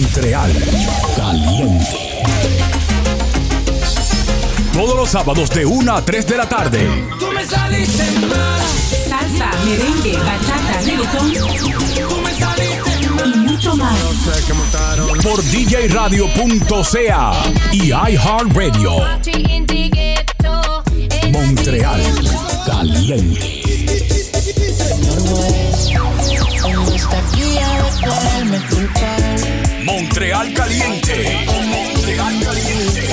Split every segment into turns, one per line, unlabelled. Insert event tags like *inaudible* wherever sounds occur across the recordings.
Montreal Caliente. Todos los sábados de 1 a 3 de la tarde.
Tú me saliste mal.
Salsa, merengue, bachata, reggaetón
Tú me saliste mal.
y mucho más.
Por djradio.ca y iHeartRadio. Montreal Caliente. Montreal Caliente. Montreal Caliente.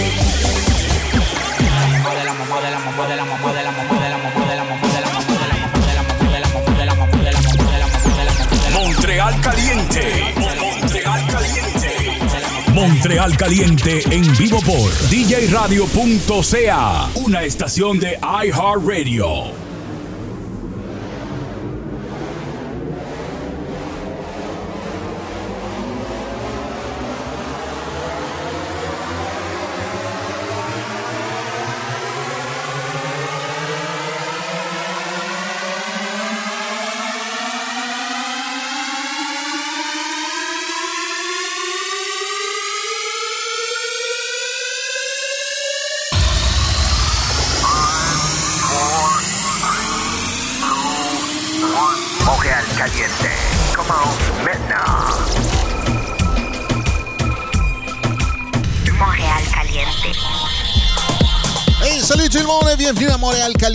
Montreal Caliente. Montreal Caliente. Montreal Caliente en vivo por djradio.ca, una estación de iHeartRadio.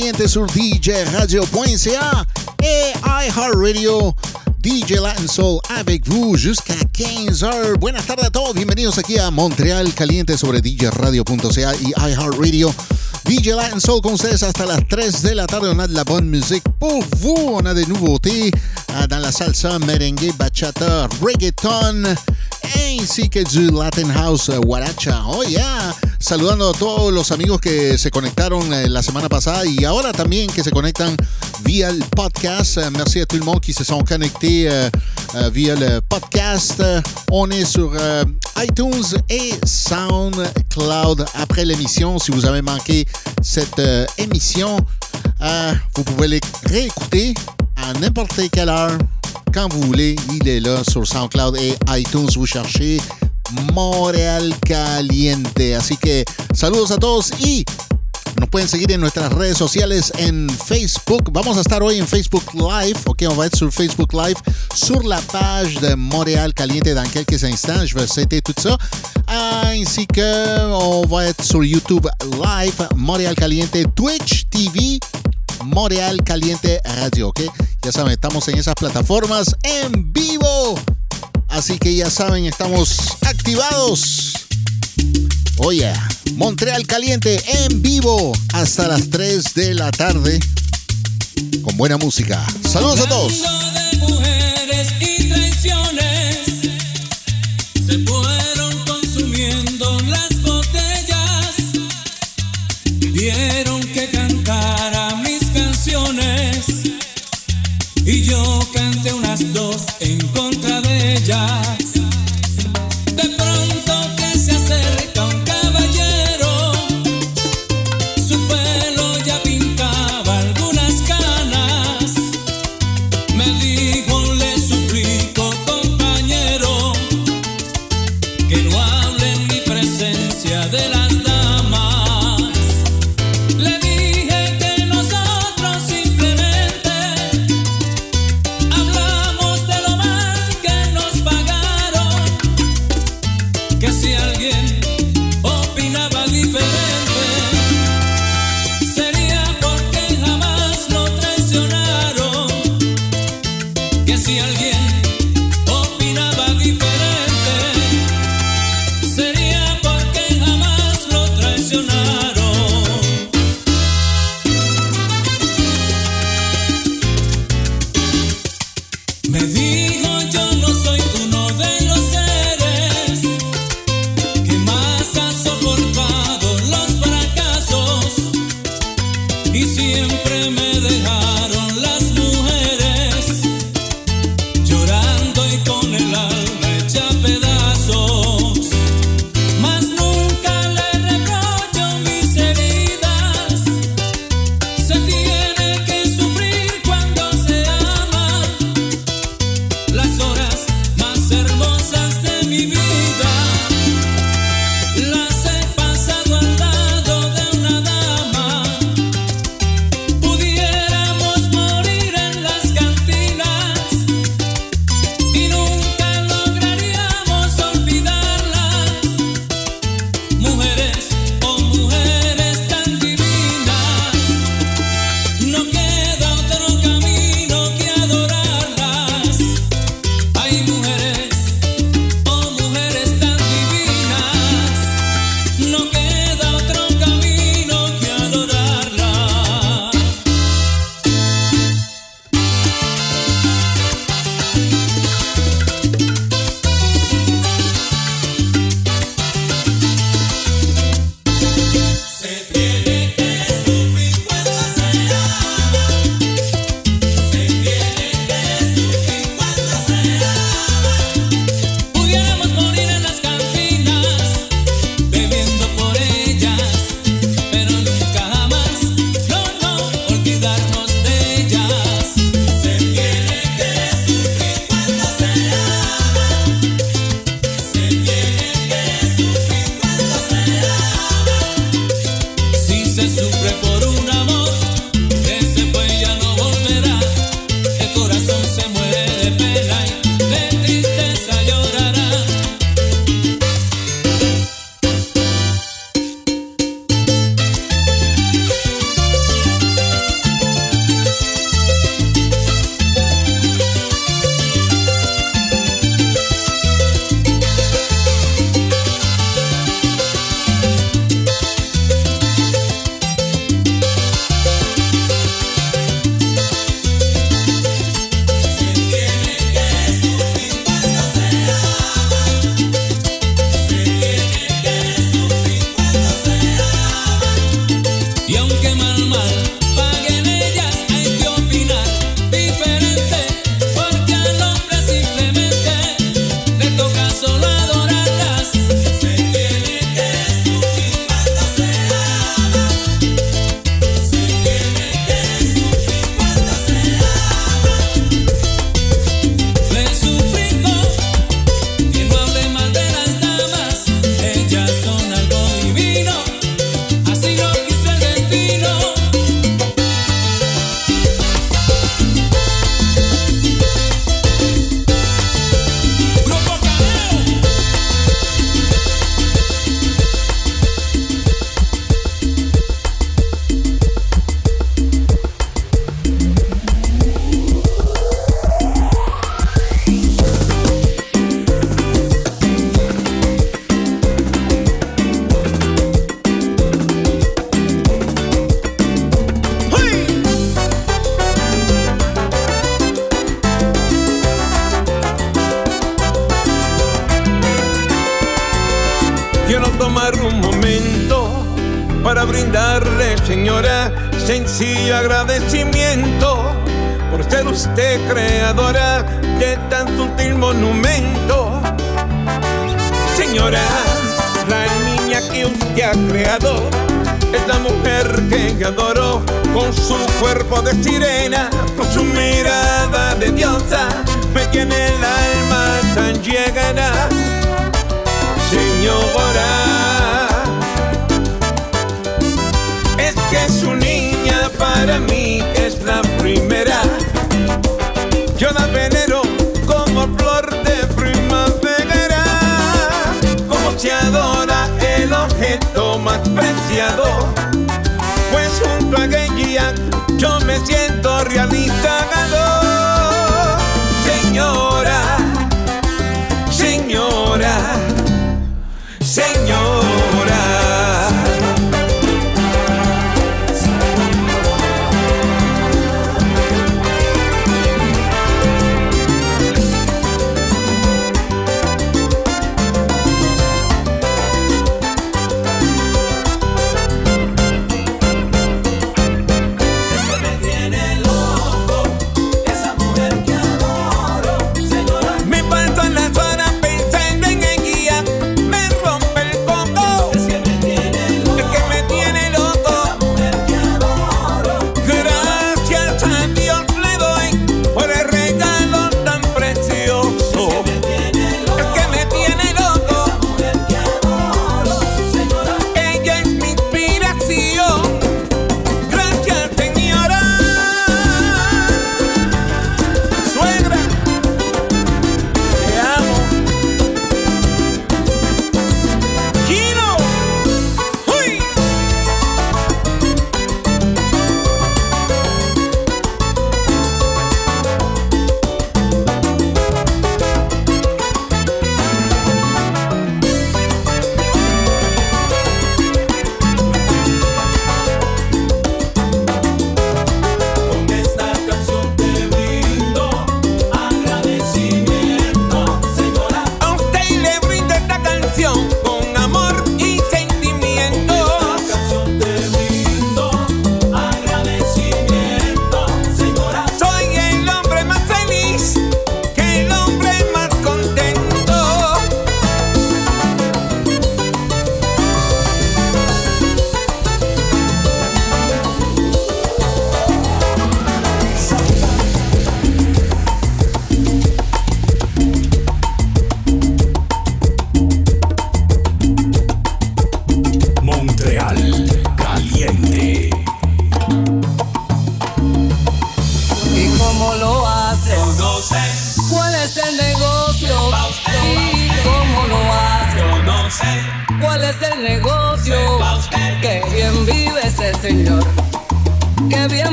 Caliente
sur DJRadio.ca et iHeartRadio. DJ Latin Soul avec vous jusqu'à 15h. Buenas tardes a todos. Bienvenidos aquí a Montréal Caliente sobre DJRadio.ca y iHeartRadio. DJ Latin Soul con ustedes hasta las 3 de la tarde. On a de la bonne musique pour vous. On a des nouveautés euh, dans la salsa, merengue, bachata, reggaeton ainsi que du Latin House uh, Guaracha. Oh yeah. Saludando a todos los amigos que se conectaron eh, la semana pasada y ahora también que se conectan via el podcast. Euh, merci à tout le monde qui se sont connectés via le podcast. On est sur iTunes et SoundCloud après l'émission. Si vous avez manqué cette émission, vous pouvez les réécouter à n'importe quelle heure quand vous voulez, il est là sur SoundCloud et iTunes. Vous cherchez Montreal Caliente. Así que saludos a todos y nos pueden seguir en nuestras redes sociales en Facebook. Vamos a estar hoy en Facebook Live. Ok, on va être sur Facebook Live sur la page de Montréal Caliente dans quelques instants. Je vais citer tout ça. Ainsi que on va être sur YouTube Live, Montréal Caliente, Twitch TV. Montreal Caliente Radio, ¿ok? Ya saben, estamos en esas plataformas en vivo. Así que ya saben, estamos activados. Oye, Montreal Caliente en vivo hasta las 3 de la tarde con buena música. Saludos a todos.
Y yo canté unas dos en contra de ellas. De pronto que se acerca un caballero, su pelo ya pintaba algunas canas. Me dijo, le suplico, compañero, que no hable en mi presencia de las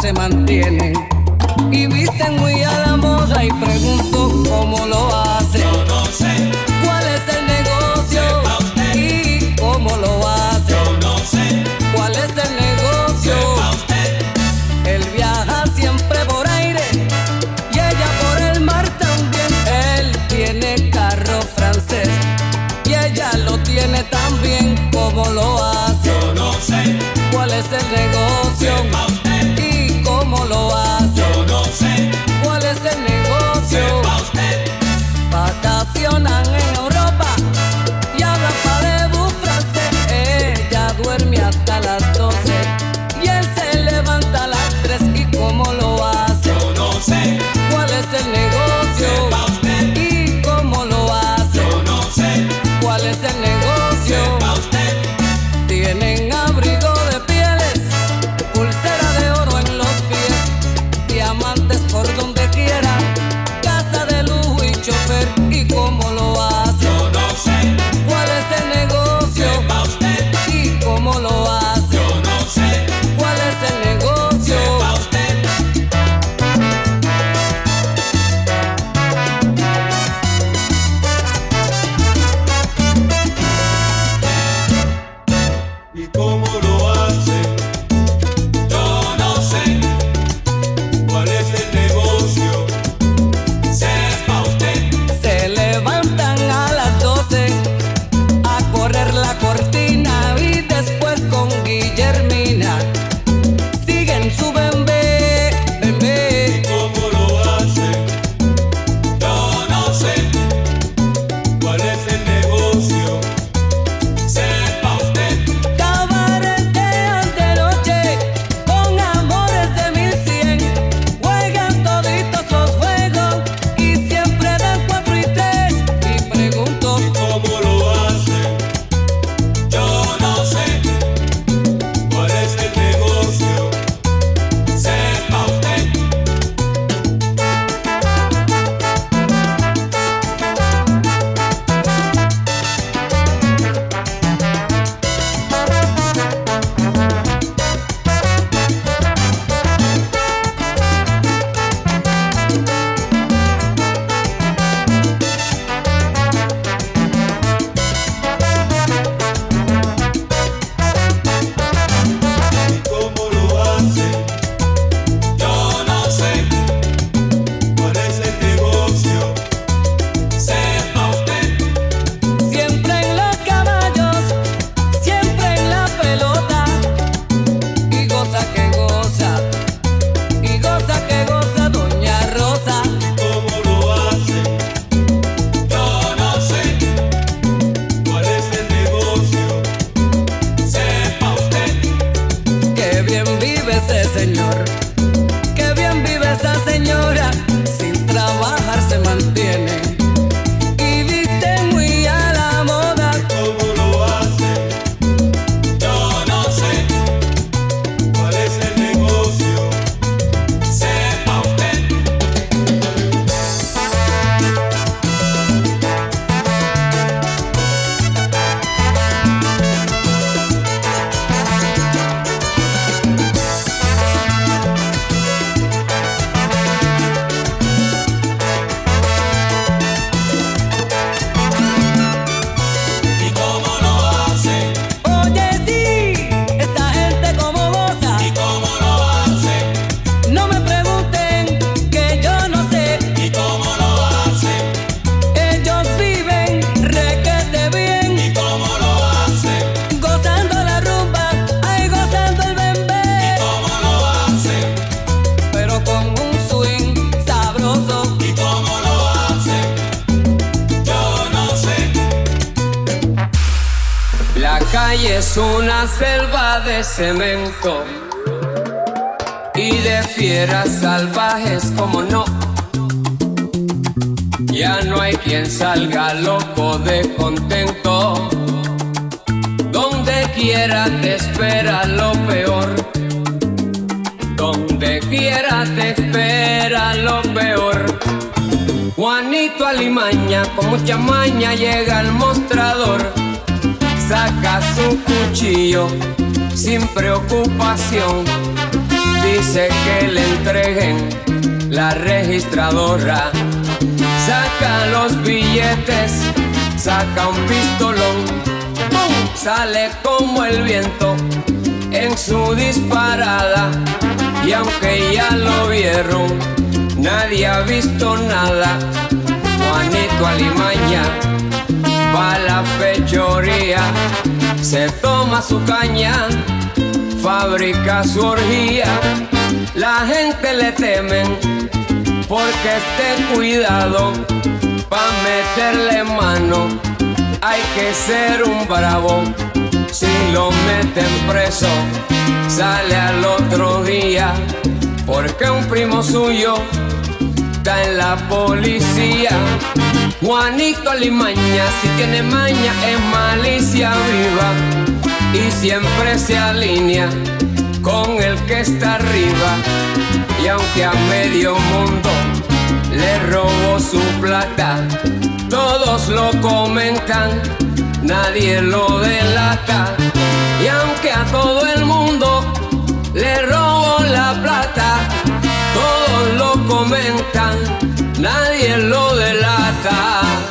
se
mantiene y visten muy a la moda y pregunto cómo lo hacen.
Yo no sé.
¿Cuál es el negocio? Usted. Y cómo lo hacen.
Yo no sé.
¿Cuál es el negocio? Usted. Él viaja siempre por aire y ella por el mar también. Él tiene carro francés y ella lo tiene
tan bien como lo hace. Aunque ya lo vieron, nadie ha visto nada. Juanito Alimaña va a la fechoría, se toma su caña, fabrica su orgía. La gente le temen porque esté cuidado pa' meterle mano. Hay que ser un bravo. Si lo meten preso, sale al otro día. Porque un primo suyo está en la policía. Juanito Alimaña, si tiene maña, es malicia viva. Y siempre se alinea con el que está arriba. Y aunque a medio mundo le robó su plata, todos lo comentan, nadie lo delata. Y aunque a todo el mundo le robó la plata, todos lo comentan, nadie lo delata.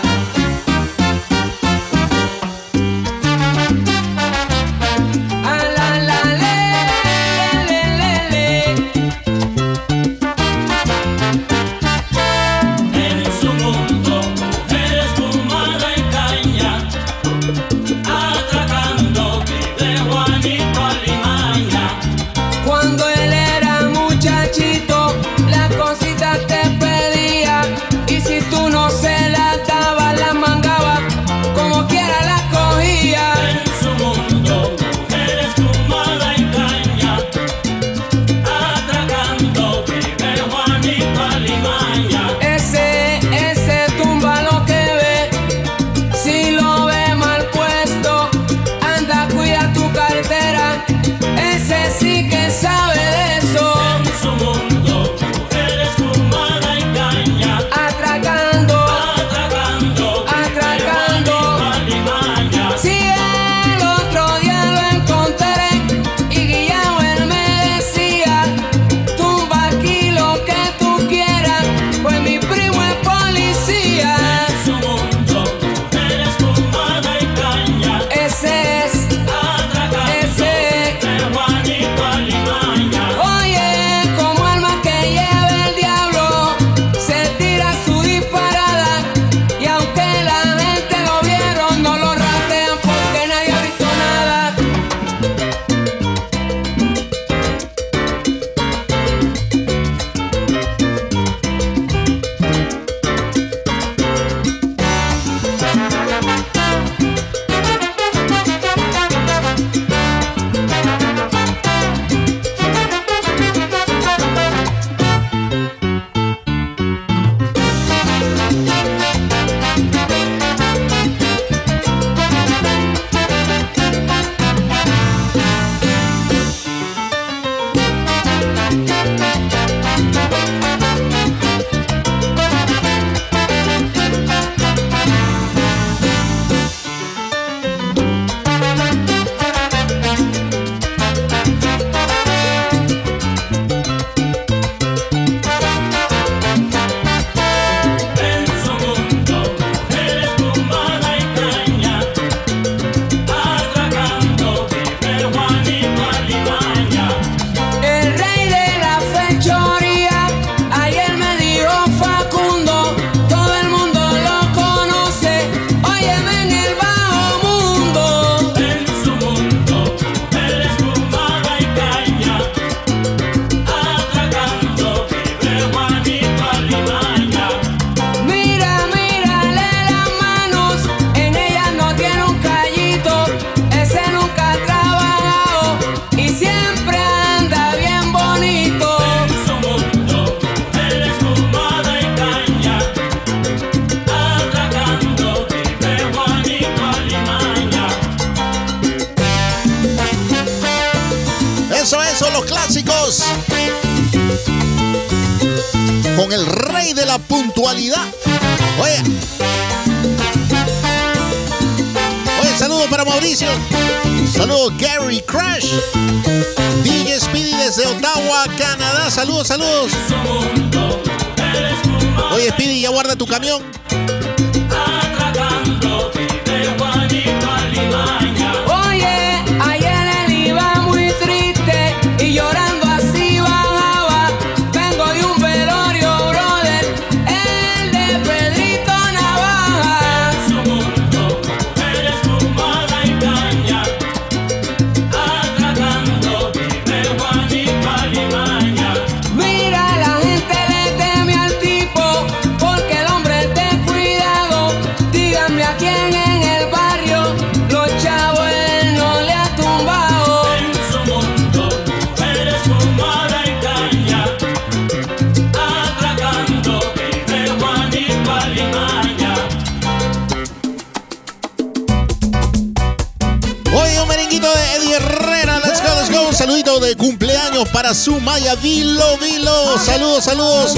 De cumpleaños para su Maya Vilo Vilo. Saludos, saludos.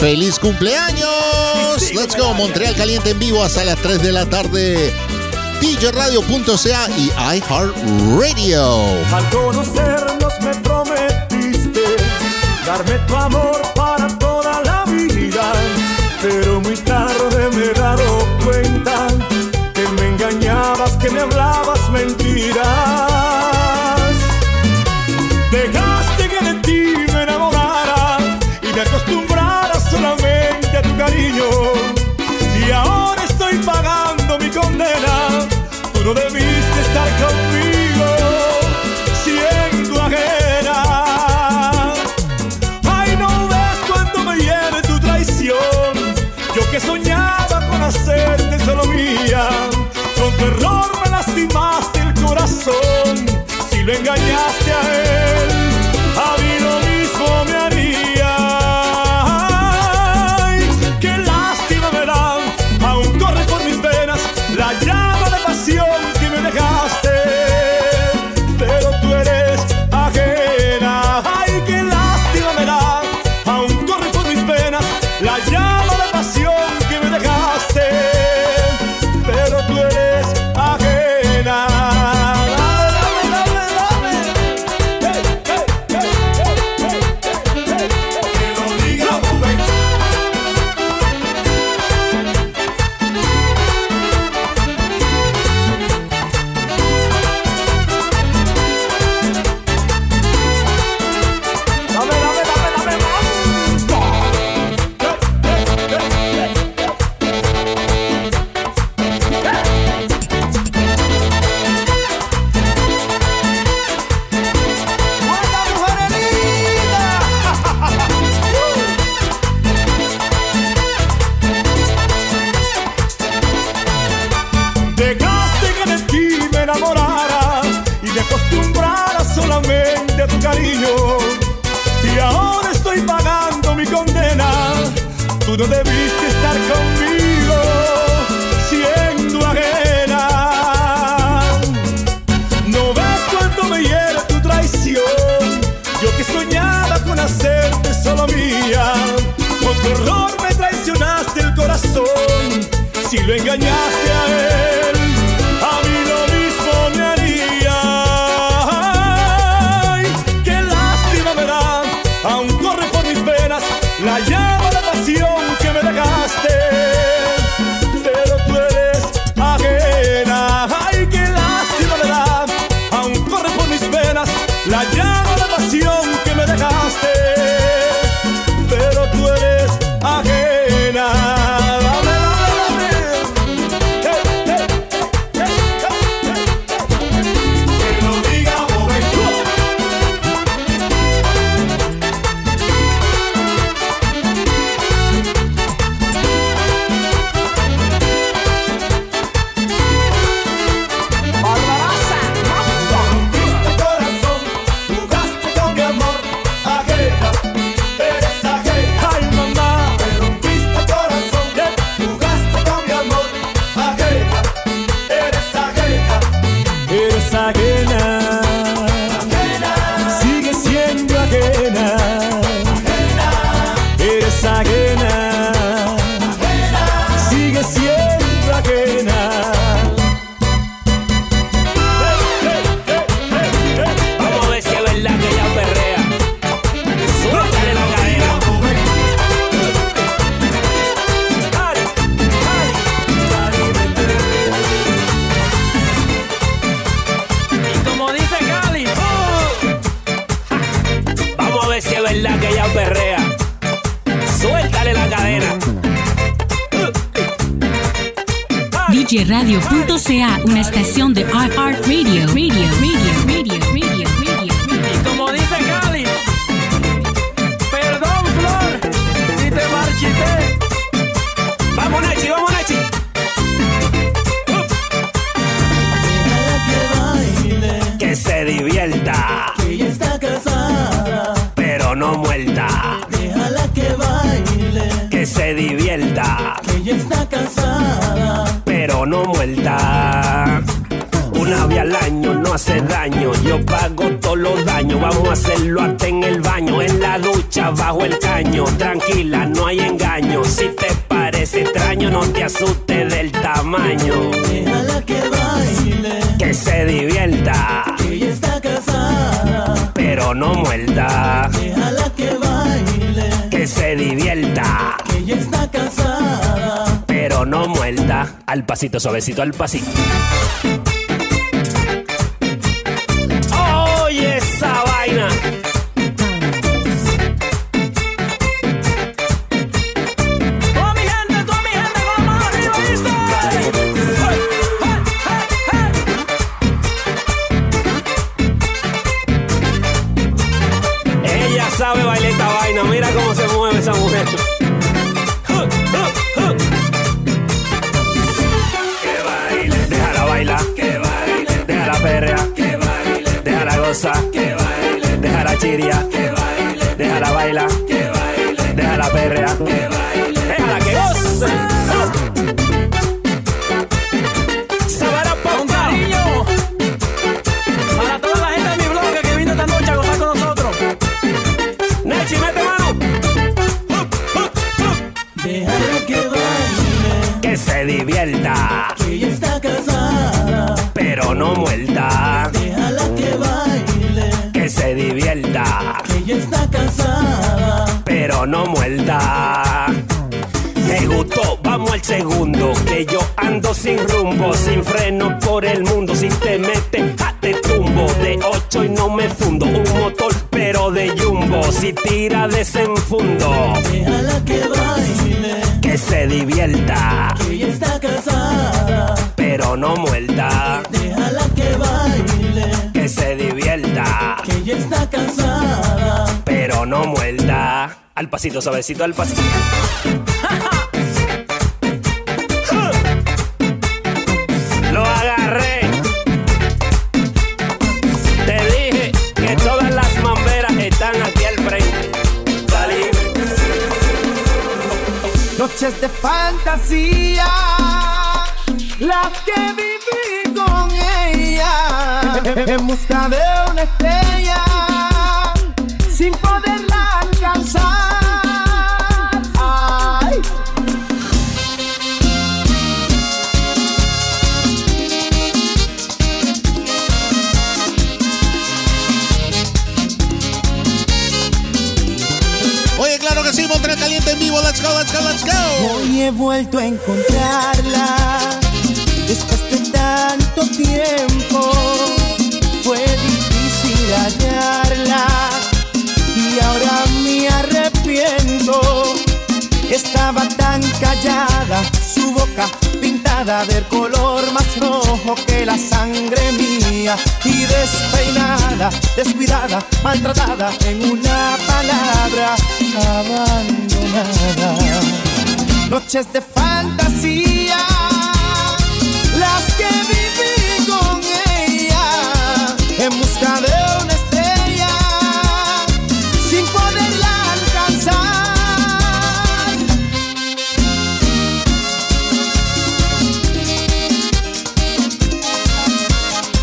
¡Feliz cumpleaños! Let's go, Montreal Caliente en vivo hasta las 3 de la tarde. DJRadio.ca y iHeartRadio.
Al conocernos me prometiste darme tu amor para toda la vida, pero muy tarde me he
Tranquila, no hay engaño. Si te parece extraño, no te asustes del tamaño.
déjala que baile.
Que se divierta,
Ella está casada,
pero no muerta.
déjala que baile.
Que se divierta,
Ella está casada,
pero no muerta. Al pasito, suavecito, al pasito. Al pasito, suavecito, al pasito. Lo agarré. Te dije que todas las mamberas están aquí al frente. Salí.
Noches de fantasía, las que viví con ella, en busca de una estrella, sin
vivo. Let's go.
Hoy he vuelto a encontrarla después de tanto tiempo. Fue difícil hallarla y ahora me arrepiento. Estaba tan callada, su boca pintada del color más rojo que la sangre mía y despeinada, descuidada, maltratada en una palabra abandonada. Noches de fantasía, las que viví con ella en busca de una estrella sin poderla alcanzar.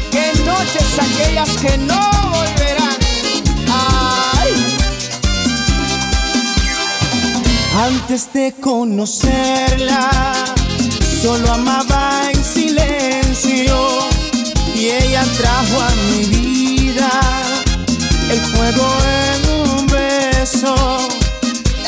Qué noches aquellas que no Antes de conocerla, solo amaba en silencio y ella trajo a mi vida el fuego en un beso.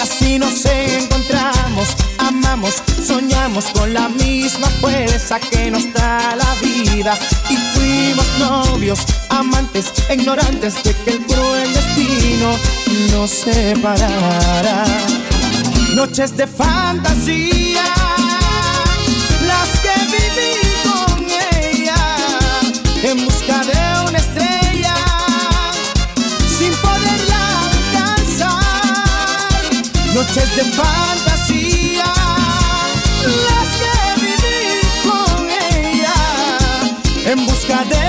Así nos encontramos, amamos, soñamos con la misma fuerza que nos da la vida. Y fuimos novios, amantes, ignorantes de que el cruel destino nos separara noches de fantasía, las que viví
con ella en busca de una estrella, sin poderla alcanzar,
noches de
fantasía, las que viví con ella en busca de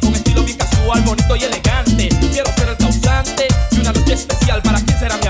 con
estilo bien
casual, bonito y
elegante. Quiero
ser el causante de una noche especial para quien será mi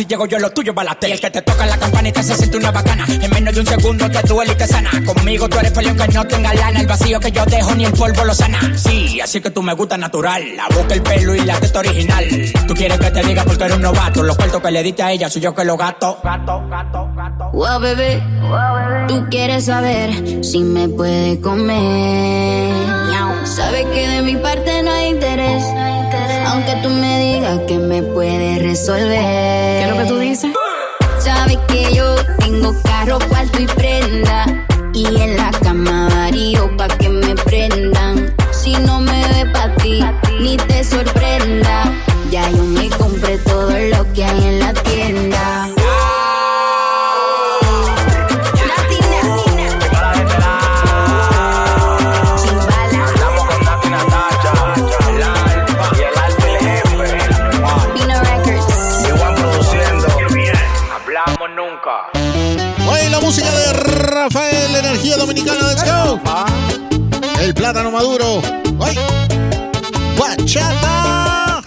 si
llego yo lo tuyo balate. Y el que te toca la campanita se siente una bacana. En menos de un segundo te duele y te sana. Conmigo tú eres feliz que no tenga lana. El vacío que yo dejo ni el polvo lo sana. Sí, así que tú me gusta natural. La boca, el pelo y la teta original. Tú quieres que te diga porque eres un novato. Los cuartos que le diste a ella soy yo que lo gato. Gato, gato, gato.
Wow, bebé. Wow, tú quieres saber si me puede comer. Sabes que de mi parte no hay interés. No hay interés. Aunque tú me digas que me puedes resolver. ¿Qué
es lo que tú dices?
Sabes que yo tengo carro, cuarto y prenda. Y en la cama varío pa' que me prendan. Si no me ve pa' ti, pa ti. ni te sorprenda. Ya yo me compré todo lo que hay en la tienda.
el plátano maduro.
¡Ay! ¡Guachata!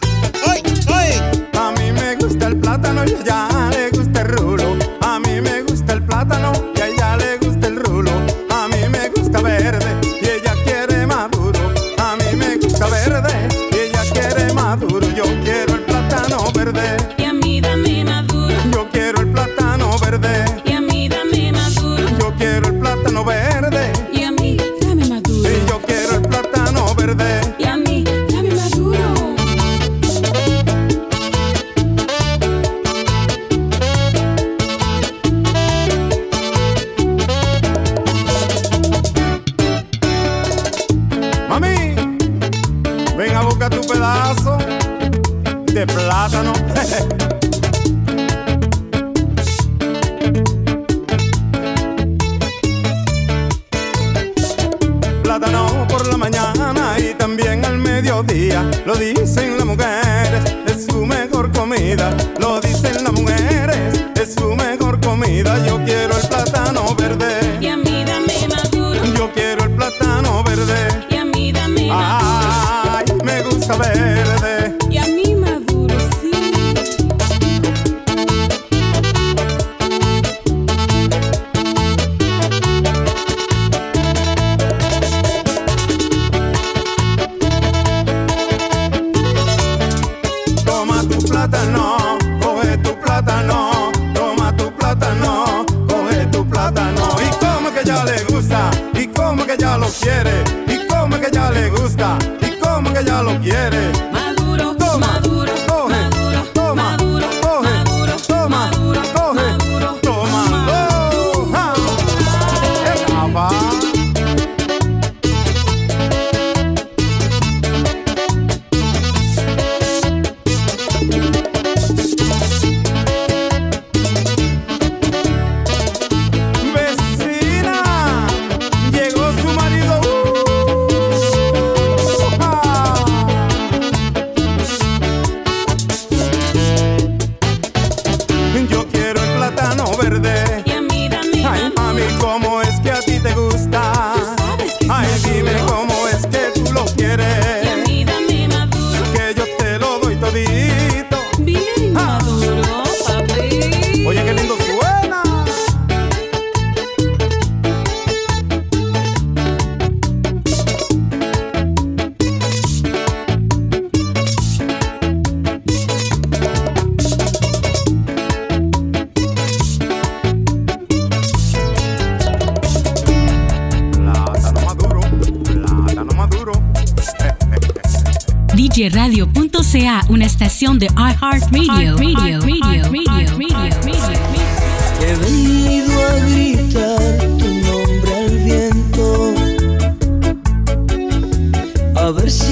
Radio.ca, una estación de iHeartRadio.
He venido a gritar tu nombre al viento. A ver si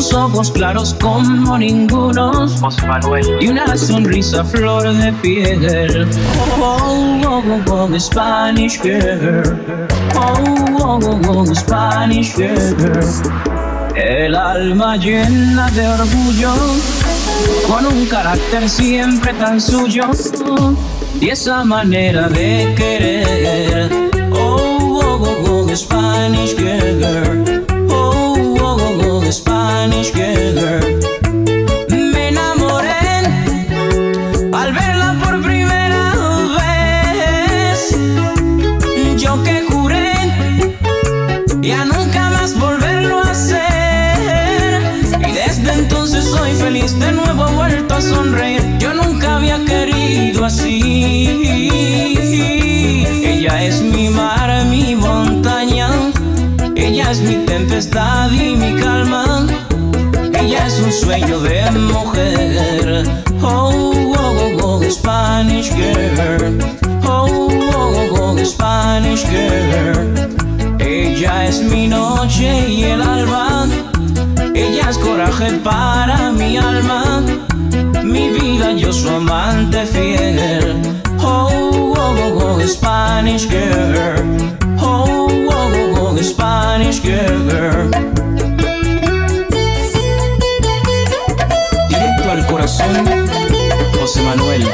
sus ojos claros como ningunos, y una sonrisa flor de piel. Oh, oh, oh, oh, Spanish girl. Oh, oh, oh, oh, Spanish girl. El alma llena de orgullo, con un carácter siempre tan suyo, y esa manera de querer. Oh, oh, oh, oh, Spanish girl. Sonreír. Yo nunca había querido así. Ella es mi mar, mi montaña. Ella es mi tempestad y mi calma. Ella es un sueño de mujer. Oh, oh, oh, oh, Spanish girl. Oh, oh, oh, oh, Spanish girl. Ella es mi noche y el alba. Ella es coraje para mi alma. Mi vida, yo su amante fiel. Oh, oh, oh, oh, Spanish girl. Oh, oh, oh, oh, Spanish girl. Directo al corazón, José Manuel.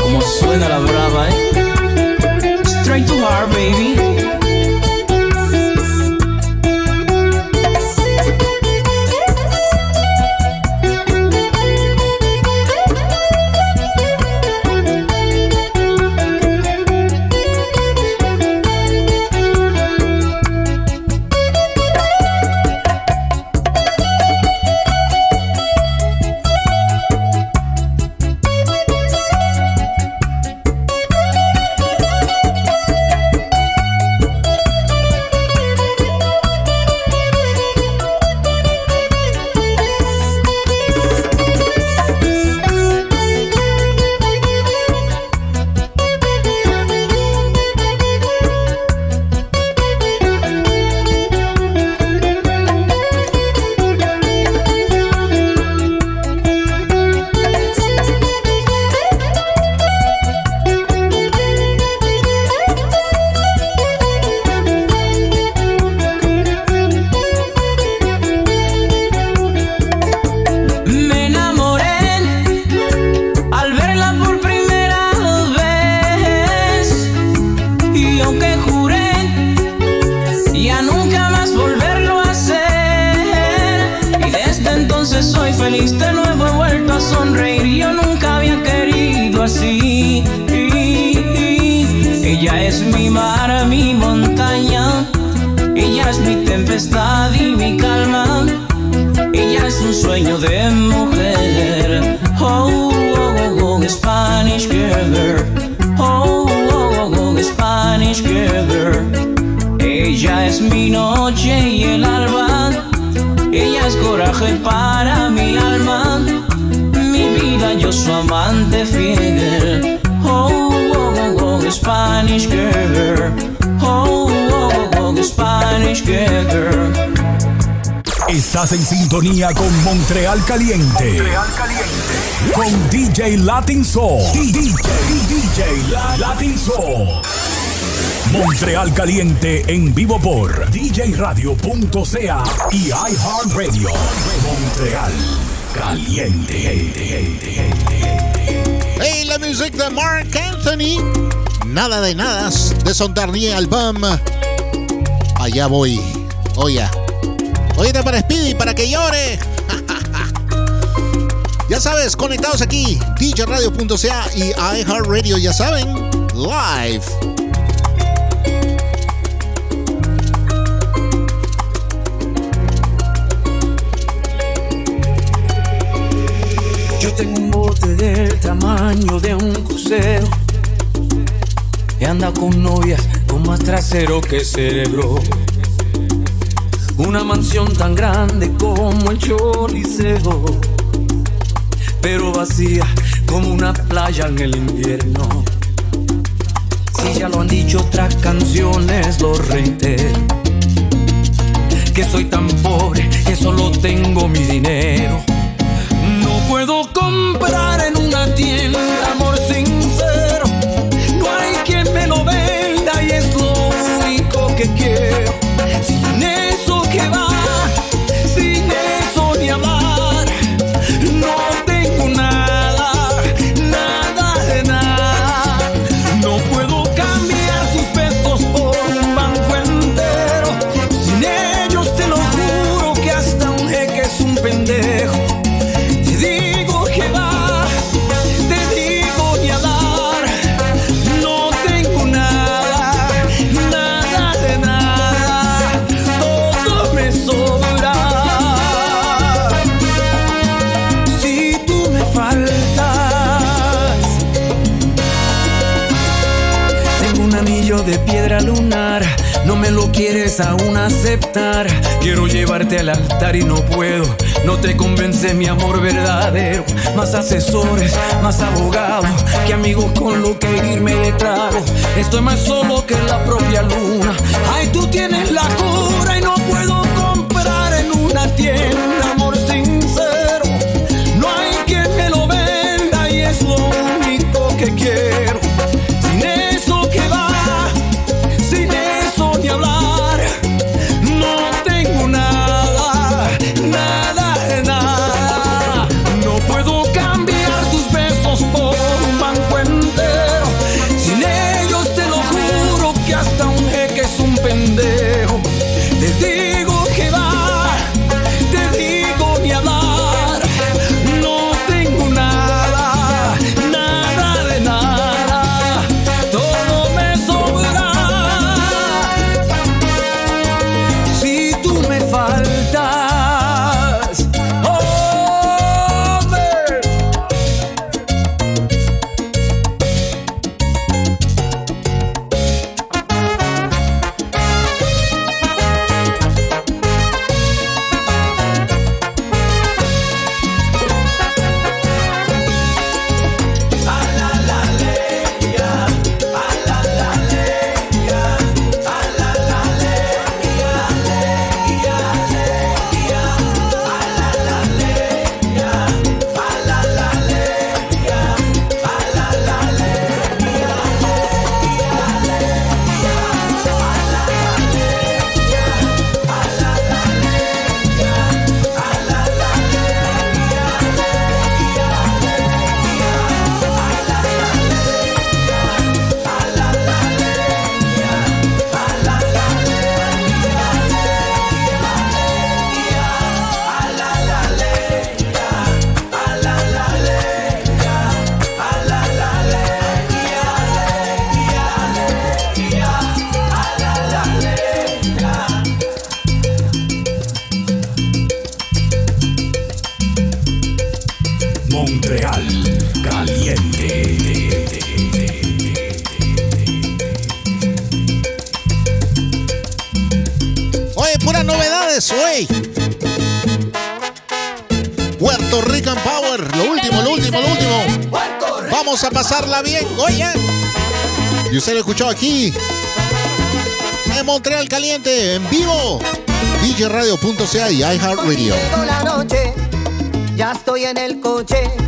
Como suena la brava, eh. Straight to heart, baby.
Estás en sintonía con Montreal Caliente. Con DJ Latin Soul. DJ, DJ La- Latin Soul. Montreal Caliente en vivo por djradio.ca y iHeartRadio. Montreal Caliente.
Hey, la música de Mark Anthony. Nada de nada de son dernier album. Allá voy. Oye. Oíste para Speedy, para que llore. *laughs* ya sabes, conectados aquí, djradio.ca y iHeartRadio, ya saben, live.
Yo tengo un bote del tamaño de un crucero y anda con novias con más trasero que cerebro. Una mansión tan grande como el Choliseo, pero vacía como una playa en el invierno. Si ya lo han dicho otras canciones, lo reitero. Que soy tan pobre que solo tengo mi dinero. No puedo comprar en una tienda amor sincero. No hay quien me lo venda y es lo único que quiero. Aún aceptar. Quiero llevarte al altar y no puedo. No te convence mi amor verdadero. Más asesores, más abogados que amigos con lo que irme de trago. Estoy más solo que la propia luna. Ay, tú tienes la cura y no puedo comprar en una tienda amor sincero. No hay quien me lo venda y es lo único que quiero.
ser escuchado aquí. En Montreal Caliente, en vivo, djradio.ca y iHeartRadio.
Noche, ya estoy en el coche.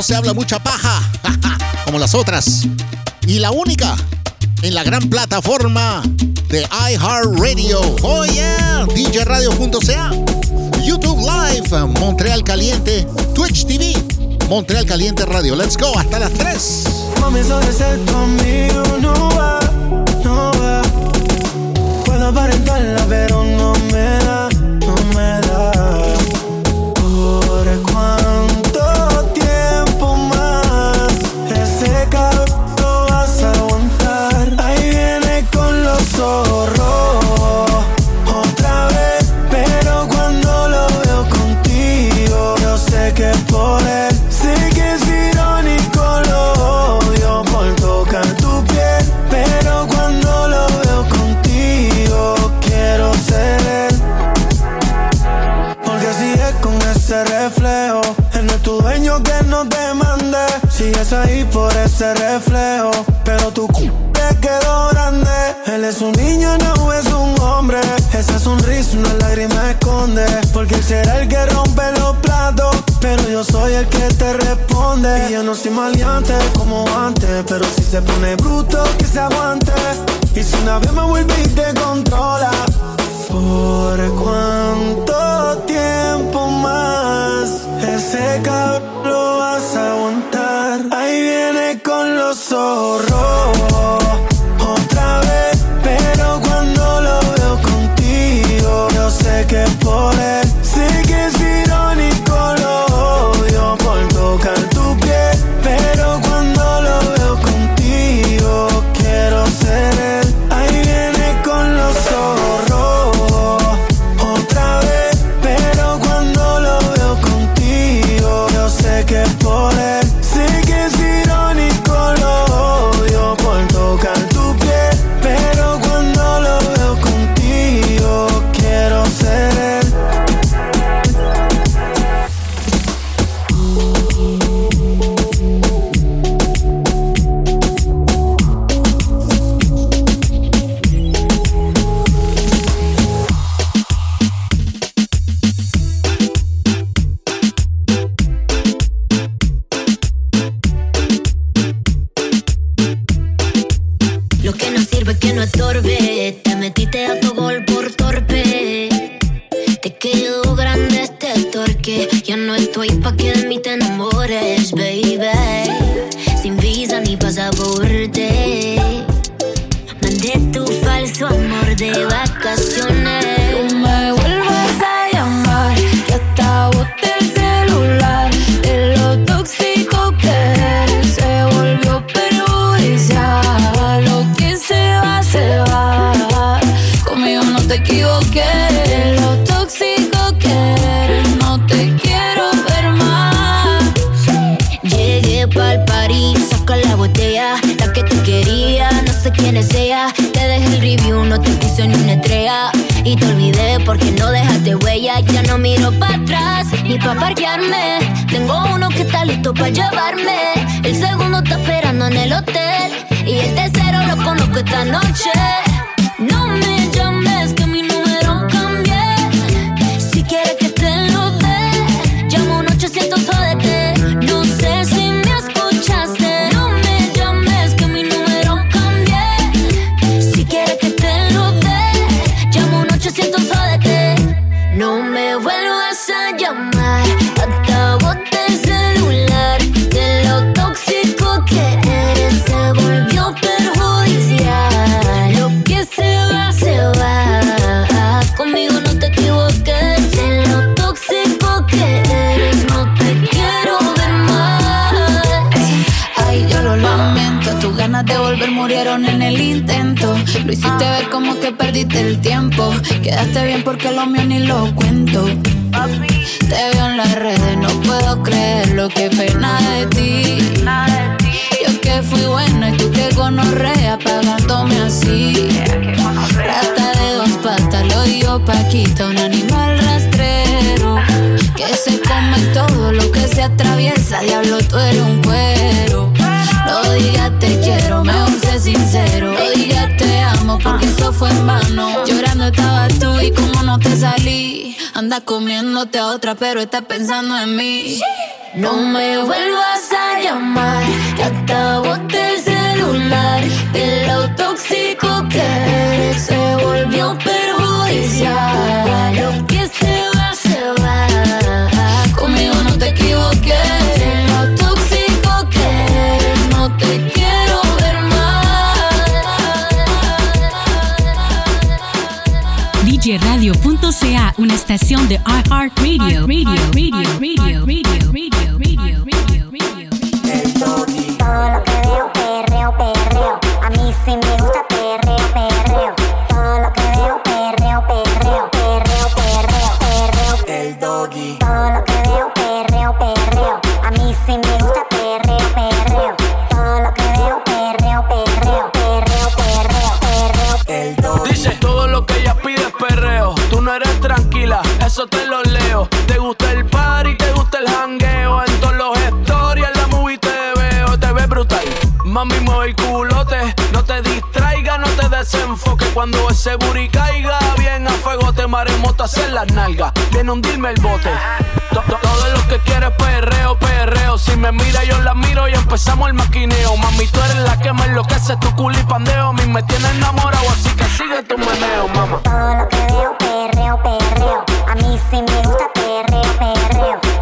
no
se
habla mucha paja, *laughs* como las otras. Y la única en la gran plataforma de iHeartRadio. Oh yeah, djradio.ca, YouTube Live, Montreal Caliente, Twitch TV, Montreal Caliente Radio. Let's go, hasta las 3.
Mami, sobre ser conmigo no va. Puedo aparentarla, pero no me ese
reflejo, pero tu c te quedó grande. Él es un niño, no es un hombre. Esa sonrisa una lágrima esconde, porque él será el que rompe los platos. Pero yo soy el que te responde. Y yo no soy maleante como antes, pero si se pone bruto, que se aguante. Y si una vez me vuelve y te controla, ¿por cuánto tiempo más ese cabrón lo vas a aguantar? Ahí viene
el
culote. No te distraiga, no te desenfoque. Cuando ese booty caiga, bien a fuego te maremotas en las nalgas. Viene a hundirme el bote. Todo lo que quieres perreo, perreo. Si me mira, yo la miro y empezamos el maquineo. Mami, tú eres la que me enloquece, tu culipandeo. A mí me tiene enamorado, así que sigue tu meneo, mamá.
Todo lo que veo, perreo, perreo. A mí sí me gusta perreo, perreo.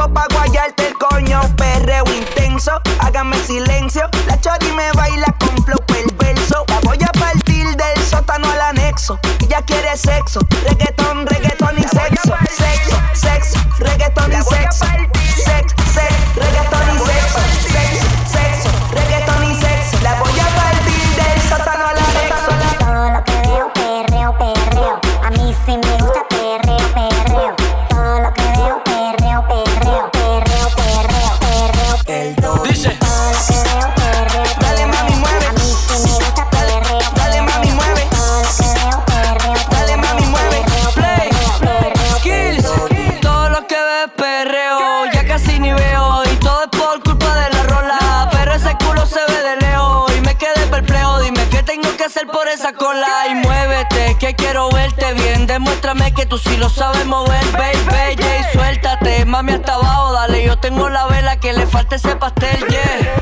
tiempo pa' guayarte el coño. Perreo intenso, hágame silencio. La chori me baila
tú sí lo sabes mover, baby. Yeah. Suéltate, mami, hasta abajo, dale. Yo tengo la vela que le falta ese pastel, yeah.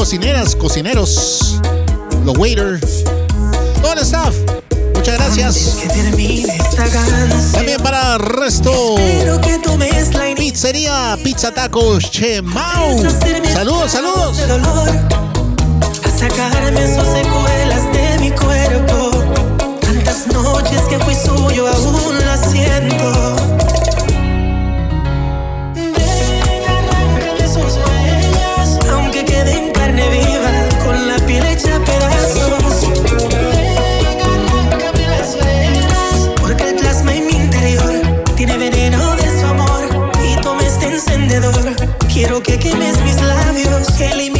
cocineras, cocineros, los waiters, todo el staff. Muchas gracias. También para Resto. Pizzería Pizza Tacos Chemau. Saludos, saludos.
Este sacarme sus secuelas de mi cuerpo. Tantas noches que fui suyo, aún las siento. lo que quemes mis labios.
Elimina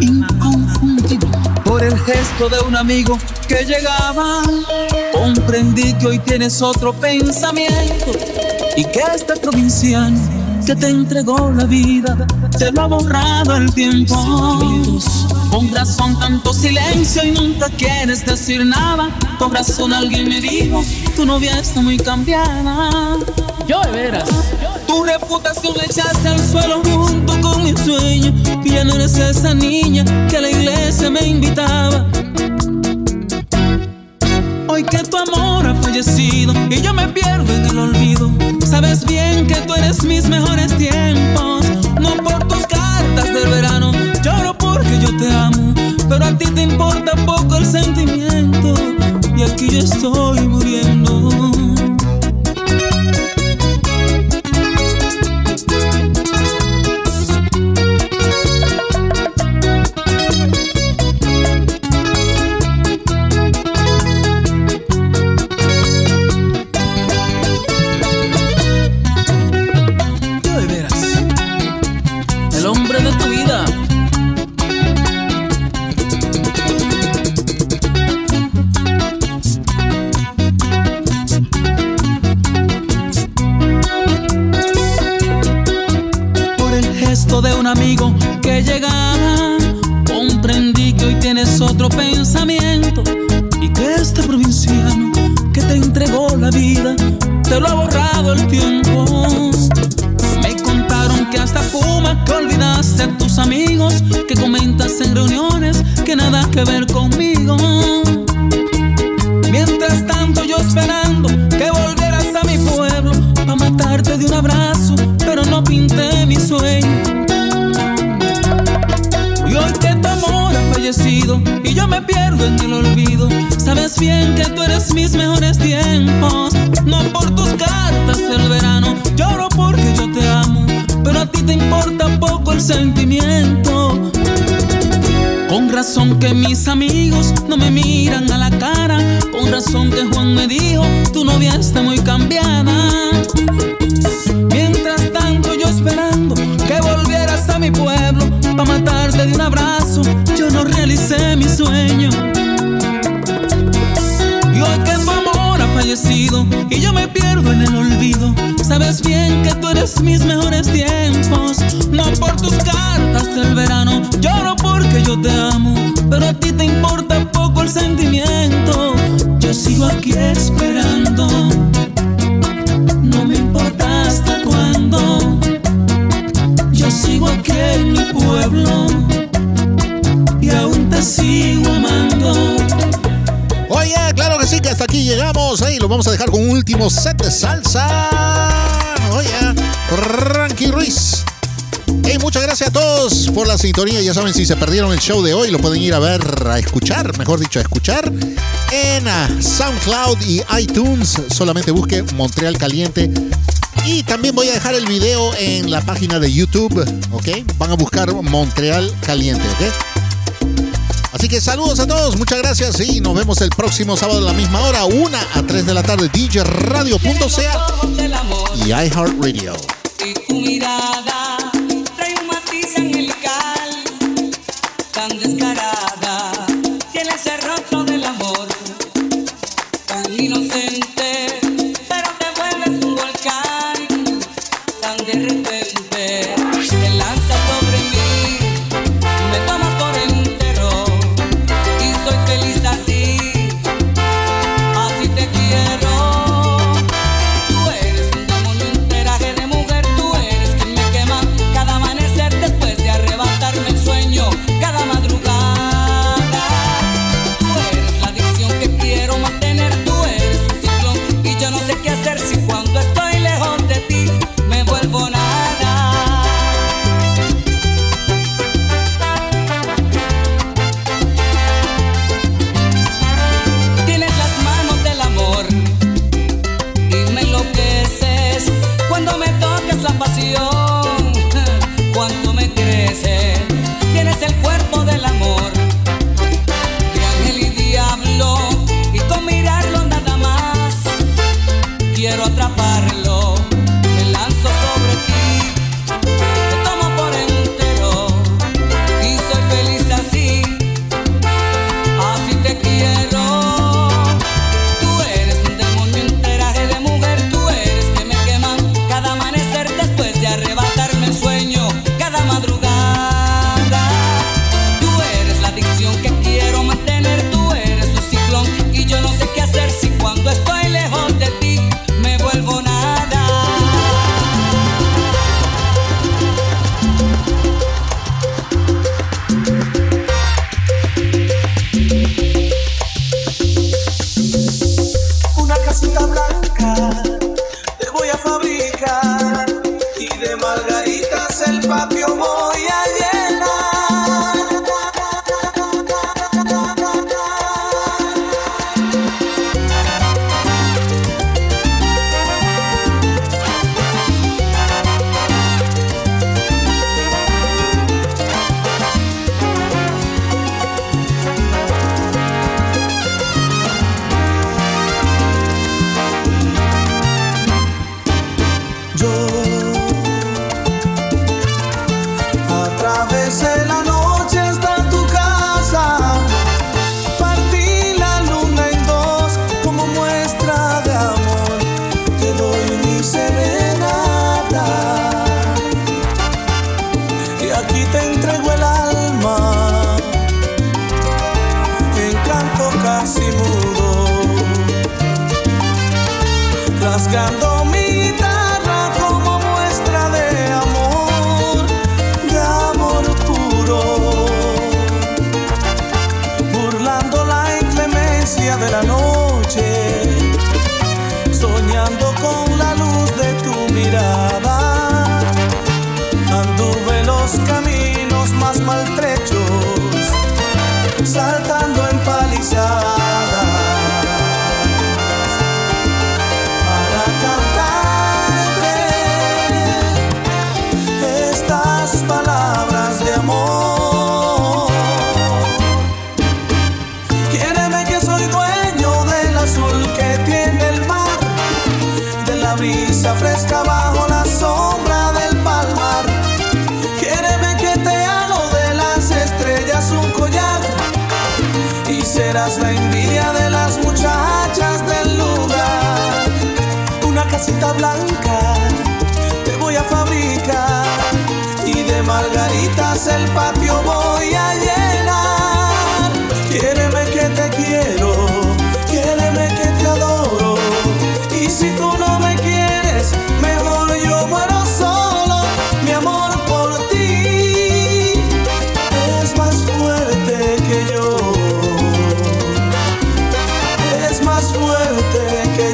Inconfundible por el gesto de un amigo que llegaba, comprendí que hoy tienes otro pensamiento y que este provinciano que te entregó la vida te lo ha borrado el tiempo. Con razón tanto silencio y nunca quieres decir nada. Con razón alguien me dijo, tu novia está muy cambiada. Yo de veras. Tu reputación echaste al suelo junto con mi sueño. Y ya no eres esa niña que a la iglesia me invitaba. Hoy que tu amor ha fallecido y yo me pierdo en el olvido. Sabes bien que tú eres mis mejores tiempos. No por tus cartas del verano, lloro porque yo te amo. Pero a ti te importa poco el sentimiento. Y aquí yo estoy muriendo.
Sintonía. Ya saben, si se perdieron el show de hoy, lo pueden ir a ver, a escuchar, mejor dicho, a escuchar en ah, SoundCloud y iTunes. Solamente busque Montreal Caliente. Y también voy a dejar el video en la página de YouTube, ¿ok? Van a buscar Montreal Caliente, ¿ok? Así que saludos a todos, muchas gracias y nos vemos el próximo sábado a la misma hora, 1 a 3 de la tarde, djradio.ca y iHeartRadio.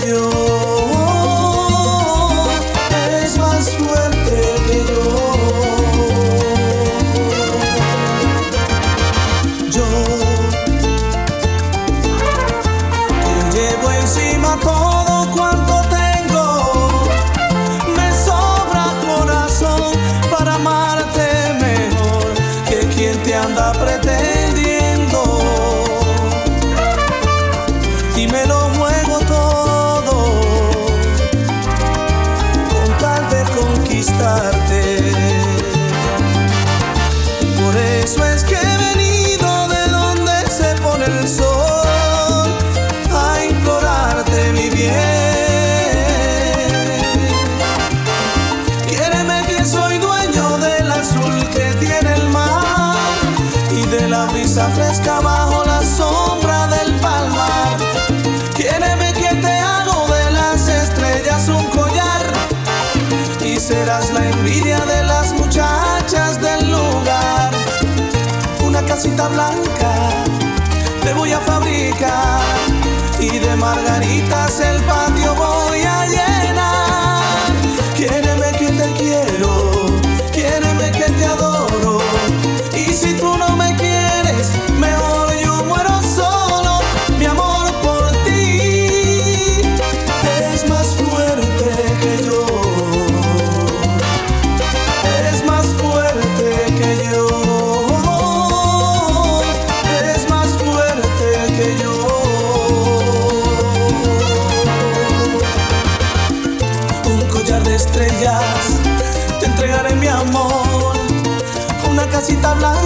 you. voy a fabricar y de margaritas el patio voy a llenar.
tabla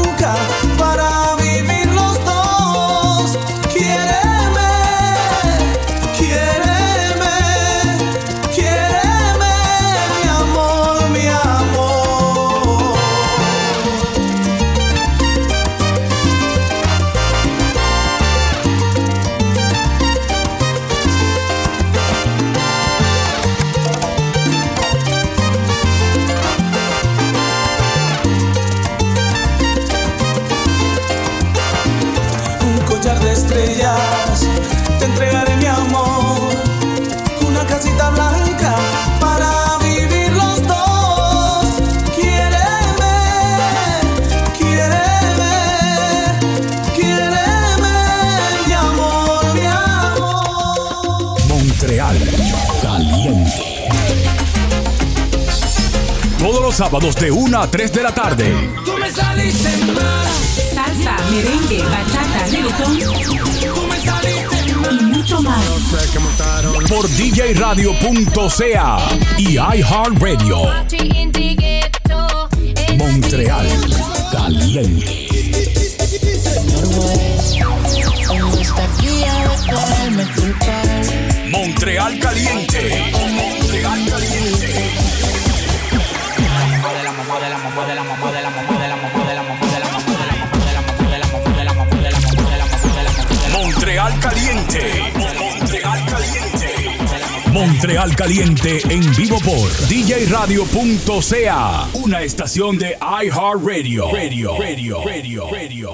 sábados de 1 a 3 de la tarde.
Tú me saliste mal.
Salsa, merengue, bachata, reggaetón.
Tú me saliste mal.
Y mucho más. No sé montaron.
Por djradio.ca y iHeartRadio. Montreal. Caliente. Montreal Caliente. Real Caliente en vivo por djradio.ca, una estación de iHeartRadio. Radio, radio, radio, radio.